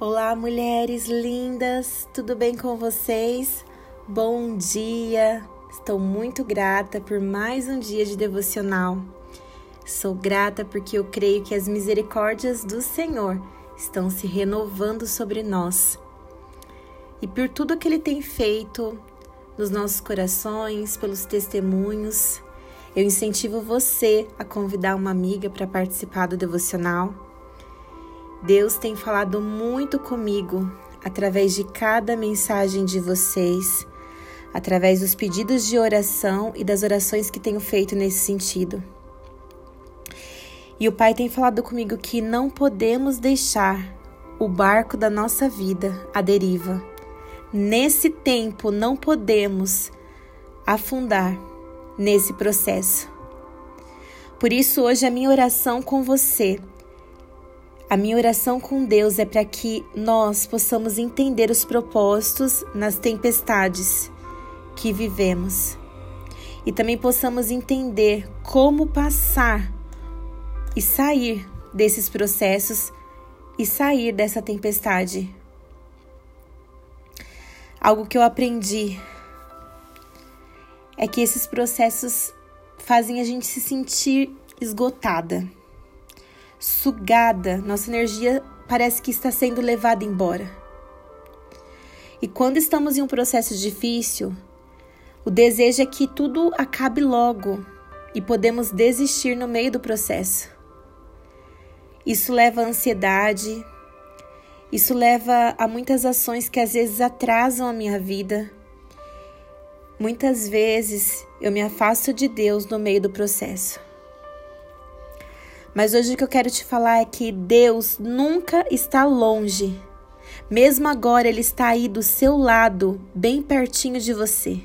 Olá, mulheres lindas, tudo bem com vocês? Bom dia! Estou muito grata por mais um dia de devocional. Sou grata porque eu creio que as misericórdias do Senhor estão se renovando sobre nós. E por tudo que Ele tem feito nos nossos corações, pelos testemunhos, eu incentivo você a convidar uma amiga para participar do devocional Deus tem falado muito comigo através de cada mensagem de vocês, através dos pedidos de oração e das orações que tenho feito nesse sentido. E o Pai tem falado comigo que não podemos deixar o barco da nossa vida à deriva. Nesse tempo, não podemos afundar nesse processo. Por isso, hoje, a minha oração com você a minha oração com Deus é para que nós possamos entender os propósitos nas tempestades que vivemos e também possamos entender como passar e sair desses processos e sair dessa tempestade. Algo que eu aprendi é que esses processos fazem a gente se sentir esgotada sugada, nossa energia parece que está sendo levada embora. E quando estamos em um processo difícil, o desejo é que tudo acabe logo e podemos desistir no meio do processo. Isso leva à ansiedade, isso leva a muitas ações que às vezes atrasam a minha vida. Muitas vezes eu me afasto de Deus no meio do processo. Mas hoje o que eu quero te falar é que Deus nunca está longe. Mesmo agora, Ele está aí do seu lado, bem pertinho de você.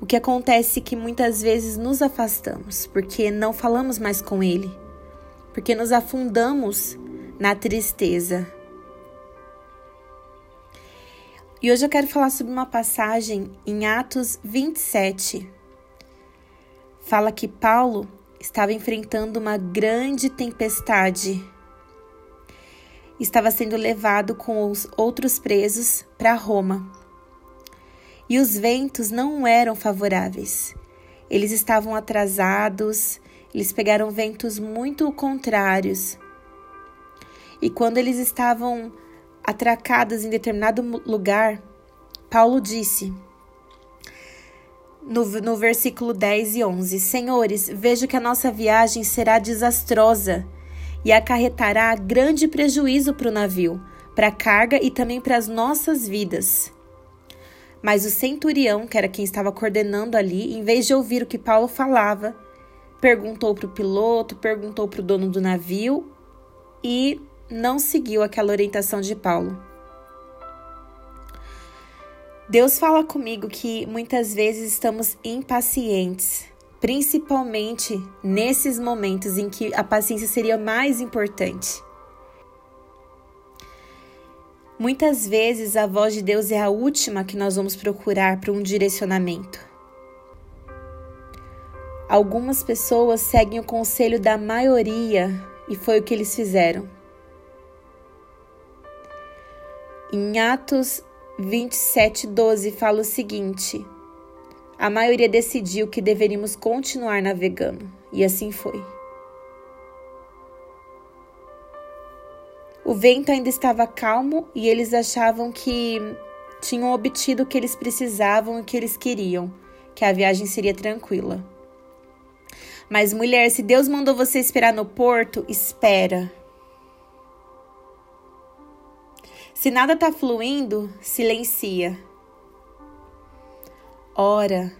O que acontece é que muitas vezes nos afastamos, porque não falamos mais com Ele, porque nos afundamos na tristeza. E hoje eu quero falar sobre uma passagem em Atos 27. Fala que Paulo estava enfrentando uma grande tempestade. Estava sendo levado com os outros presos para Roma. E os ventos não eram favoráveis. Eles estavam atrasados, eles pegaram ventos muito contrários. E quando eles estavam atracados em determinado lugar, Paulo disse: no, no versículo 10 e 11: Senhores, vejo que a nossa viagem será desastrosa e acarretará grande prejuízo para o navio, para a carga e também para as nossas vidas. Mas o centurião, que era quem estava coordenando ali, em vez de ouvir o que Paulo falava, perguntou para o piloto, perguntou para o dono do navio e não seguiu aquela orientação de Paulo. Deus fala comigo que muitas vezes estamos impacientes, principalmente nesses momentos em que a paciência seria mais importante. Muitas vezes a voz de Deus é a última que nós vamos procurar para um direcionamento. Algumas pessoas seguem o conselho da maioria e foi o que eles fizeram. Em Atos 27:12 fala o seguinte: A maioria decidiu que deveríamos continuar navegando, e assim foi. O vento ainda estava calmo e eles achavam que tinham obtido o que eles precisavam e o que eles queriam, que a viagem seria tranquila. Mas, mulher, se Deus mandou você esperar no porto, espera. Se nada está fluindo, silencia. Ora,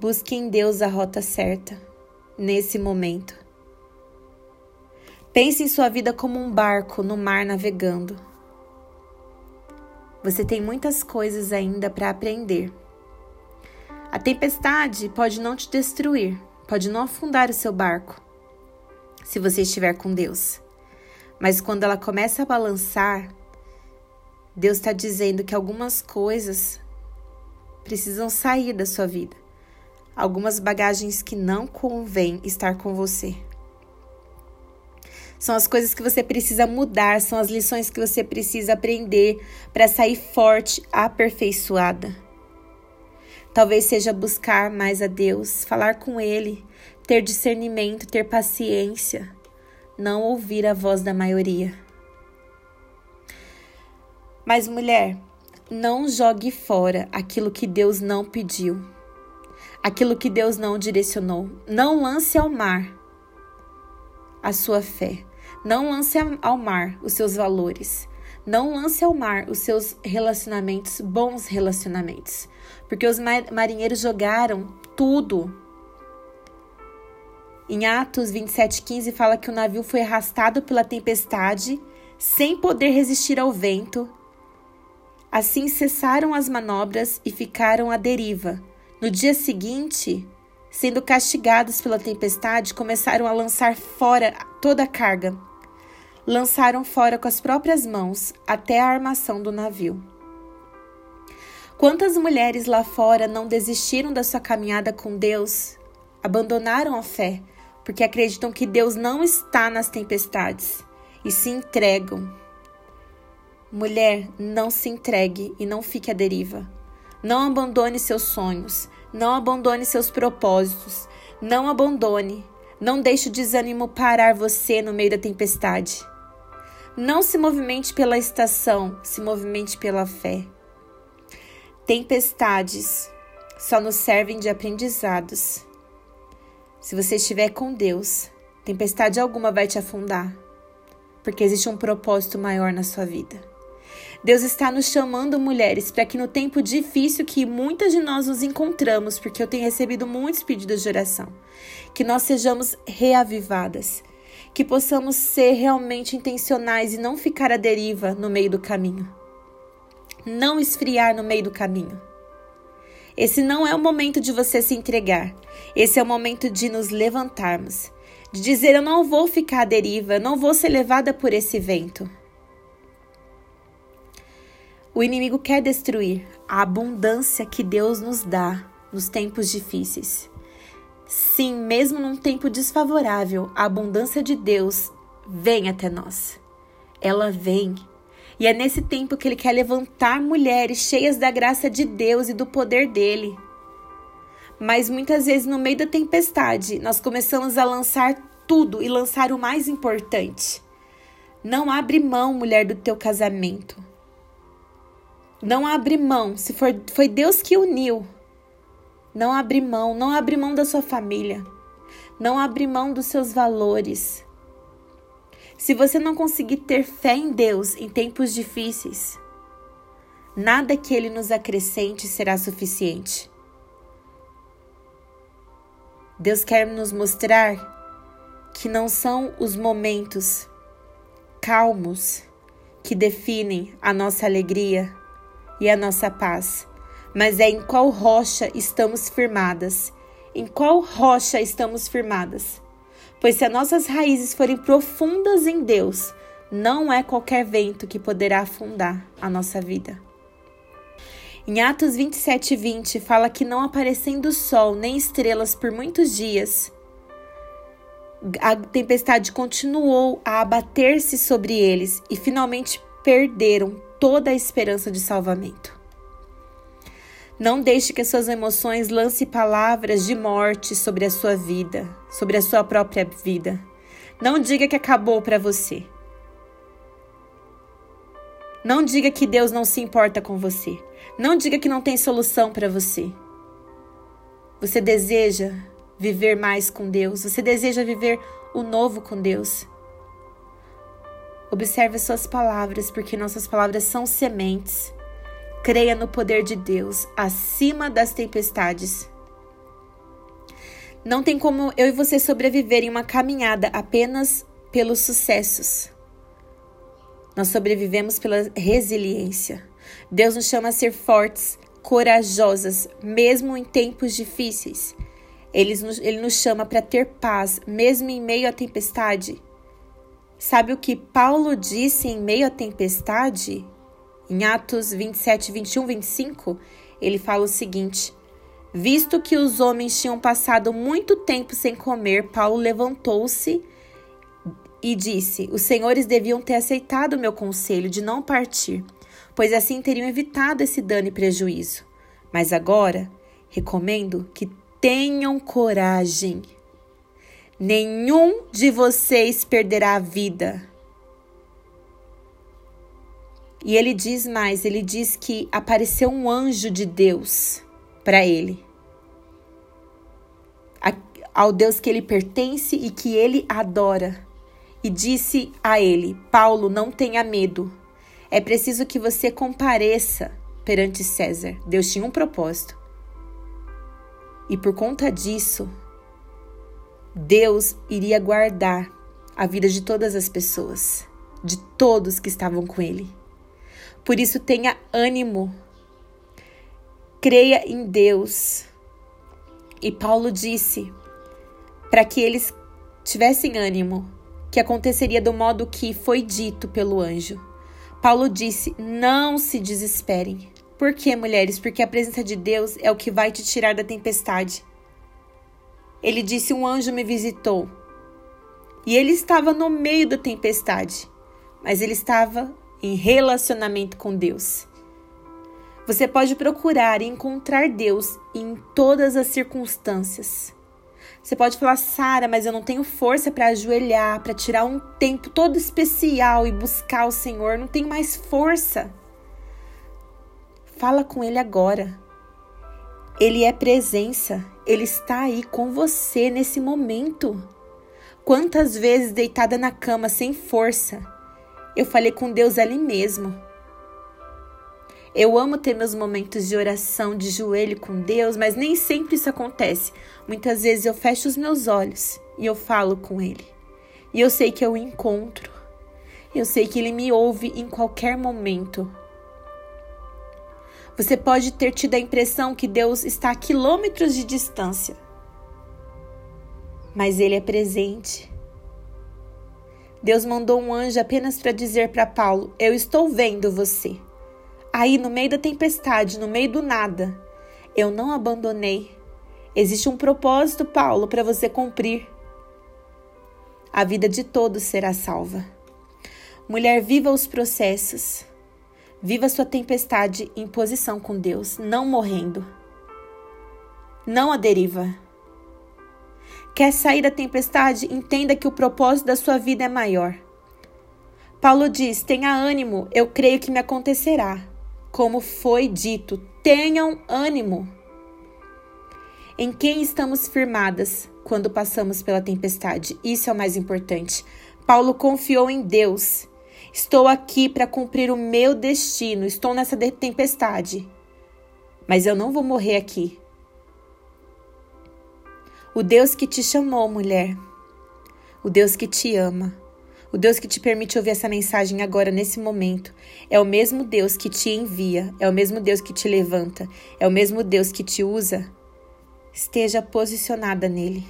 busque em Deus a rota certa nesse momento. Pense em sua vida como um barco no mar navegando. Você tem muitas coisas ainda para aprender. A tempestade pode não te destruir, pode não afundar o seu barco, se você estiver com Deus. Mas quando ela começa a balançar, Deus está dizendo que algumas coisas precisam sair da sua vida. Algumas bagagens que não convém estar com você. São as coisas que você precisa mudar, são as lições que você precisa aprender para sair forte, aperfeiçoada. Talvez seja buscar mais a Deus, falar com Ele, ter discernimento, ter paciência, não ouvir a voz da maioria. Mas, mulher, não jogue fora aquilo que Deus não pediu, aquilo que Deus não direcionou. Não lance ao mar a sua fé. Não lance ao mar os seus valores. Não lance ao mar os seus relacionamentos, bons relacionamentos. Porque os marinheiros jogaram tudo. Em Atos 27,15 fala que o navio foi arrastado pela tempestade, sem poder resistir ao vento. Assim cessaram as manobras e ficaram à deriva. No dia seguinte, sendo castigados pela tempestade, começaram a lançar fora toda a carga. Lançaram fora com as próprias mãos até a armação do navio. Quantas mulheres lá fora não desistiram da sua caminhada com Deus, abandonaram a fé, porque acreditam que Deus não está nas tempestades e se entregam. Mulher, não se entregue e não fique à deriva. Não abandone seus sonhos, não abandone seus propósitos. Não abandone. Não deixe o desânimo parar você no meio da tempestade. Não se movimente pela estação, se movimente pela fé. Tempestades só nos servem de aprendizados. Se você estiver com Deus, tempestade alguma vai te afundar, porque existe um propósito maior na sua vida. Deus está nos chamando, mulheres, para que no tempo difícil que muitas de nós nos encontramos, porque eu tenho recebido muitos pedidos de oração, que nós sejamos reavivadas, que possamos ser realmente intencionais e não ficar à deriva no meio do caminho. Não esfriar no meio do caminho. Esse não é o momento de você se entregar. Esse é o momento de nos levantarmos, de dizer: Eu não vou ficar à deriva, não vou ser levada por esse vento. O inimigo quer destruir a abundância que Deus nos dá nos tempos difíceis. Sim, mesmo num tempo desfavorável, a abundância de Deus vem até nós. Ela vem. E é nesse tempo que ele quer levantar mulheres cheias da graça de Deus e do poder dele. Mas muitas vezes, no meio da tempestade, nós começamos a lançar tudo e lançar o mais importante. Não abre mão, mulher, do teu casamento. Não abre mão. Se for, foi Deus que uniu. Não abre mão. Não abre mão da sua família. Não abre mão dos seus valores. Se você não conseguir ter fé em Deus em tempos difíceis, nada que Ele nos acrescente será suficiente. Deus quer nos mostrar que não são os momentos calmos que definem a nossa alegria e a nossa paz, mas é em qual rocha estamos firmadas. Em qual rocha estamos firmadas? Pois se as nossas raízes forem profundas em Deus, não é qualquer vento que poderá afundar a nossa vida. Em Atos 27, 20, fala que não aparecendo sol nem estrelas por muitos dias, a tempestade continuou a abater-se sobre eles e finalmente perderam toda a esperança de salvamento. Não deixe que as suas emoções lance palavras de morte sobre a sua vida, sobre a sua própria vida. Não diga que acabou para você. Não diga que Deus não se importa com você. Não diga que não tem solução para você. Você deseja viver mais com Deus? Você deseja viver o novo com Deus? Observe suas palavras, porque nossas palavras são sementes. Creia no poder de Deus acima das tempestades. Não tem como eu e você sobreviver em uma caminhada apenas pelos sucessos. Nós sobrevivemos pela resiliência. Deus nos chama a ser fortes, corajosas, mesmo em tempos difíceis. Ele nos, ele nos chama para ter paz, mesmo em meio à tempestade. Sabe o que Paulo disse em meio à tempestade? Em Atos 27, 21, 25, ele fala o seguinte: Visto que os homens tinham passado muito tempo sem comer, Paulo levantou-se e disse: Os senhores deviam ter aceitado o meu conselho de não partir, pois assim teriam evitado esse dano e prejuízo. Mas agora recomendo que tenham coragem. Nenhum de vocês perderá a vida. E ele diz mais: ele diz que apareceu um anjo de Deus para ele ao Deus que ele pertence e que ele adora. E disse a ele: Paulo, não tenha medo. É preciso que você compareça perante César. Deus tinha um propósito. E por conta disso, Deus iria guardar a vida de todas as pessoas, de todos que estavam com ele. Por isso, tenha ânimo, creia em Deus. E Paulo disse: para que eles tivessem ânimo, que aconteceria do modo que foi dito pelo anjo. Paulo disse: Não se desesperem. Por quê, mulheres? Porque a presença de Deus é o que vai te tirar da tempestade. Ele disse: Um anjo me visitou. E ele estava no meio da tempestade, mas ele estava em relacionamento com Deus. Você pode procurar e encontrar Deus em todas as circunstâncias. Você pode falar, Sara, mas eu não tenho força para ajoelhar, para tirar um tempo todo especial e buscar o Senhor, não tenho mais força. Fala com Ele agora. Ele é presença, Ele está aí com você nesse momento. Quantas vezes deitada na cama sem força, eu falei com Deus ali mesmo. Eu amo ter meus momentos de oração de joelho com Deus, mas nem sempre isso acontece. Muitas vezes eu fecho os meus olhos e eu falo com Ele. E eu sei que eu o encontro. Eu sei que Ele me ouve em qualquer momento. Você pode ter tido a impressão que Deus está a quilômetros de distância, mas Ele é presente. Deus mandou um anjo apenas para dizer para Paulo: Eu estou vendo você. Aí, no meio da tempestade, no meio do nada, eu não abandonei. Existe um propósito, Paulo, para você cumprir. A vida de todos será salva. Mulher, viva os processos. Viva sua tempestade em posição com Deus, não morrendo. Não a deriva. Quer sair da tempestade? Entenda que o propósito da sua vida é maior. Paulo diz: tenha ânimo, eu creio que me acontecerá como foi dito, tenham ânimo. Em quem estamos firmadas quando passamos pela tempestade? Isso é o mais importante. Paulo confiou em Deus. Estou aqui para cumprir o meu destino. Estou nessa tempestade. Mas eu não vou morrer aqui. O Deus que te chamou, mulher. O Deus que te ama o Deus que te permite ouvir essa mensagem agora, nesse momento, é o mesmo Deus que te envia, é o mesmo Deus que te levanta, é o mesmo Deus que te usa. Esteja posicionada nele.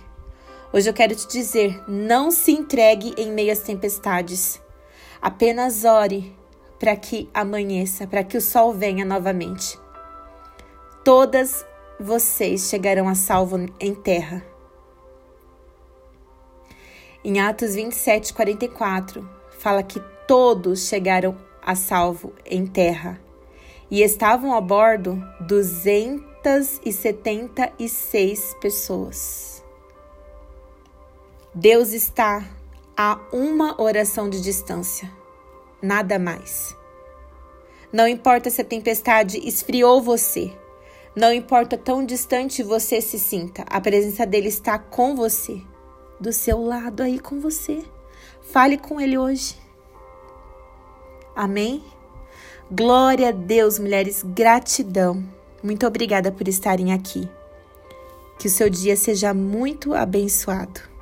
Hoje eu quero te dizer: não se entregue em meio às tempestades. Apenas ore para que amanheça, para que o sol venha novamente. Todas vocês chegarão a salvo em terra. Em Atos 27, 44, fala que todos chegaram a salvo em terra e estavam a bordo 276 pessoas. Deus está a uma oração de distância, nada mais. Não importa se a tempestade esfriou você, não importa tão distante você se sinta, a presença dele está com você do seu lado aí com você. Fale com ele hoje. Amém? Glória a Deus, mulheres, gratidão. Muito obrigada por estarem aqui. Que o seu dia seja muito abençoado.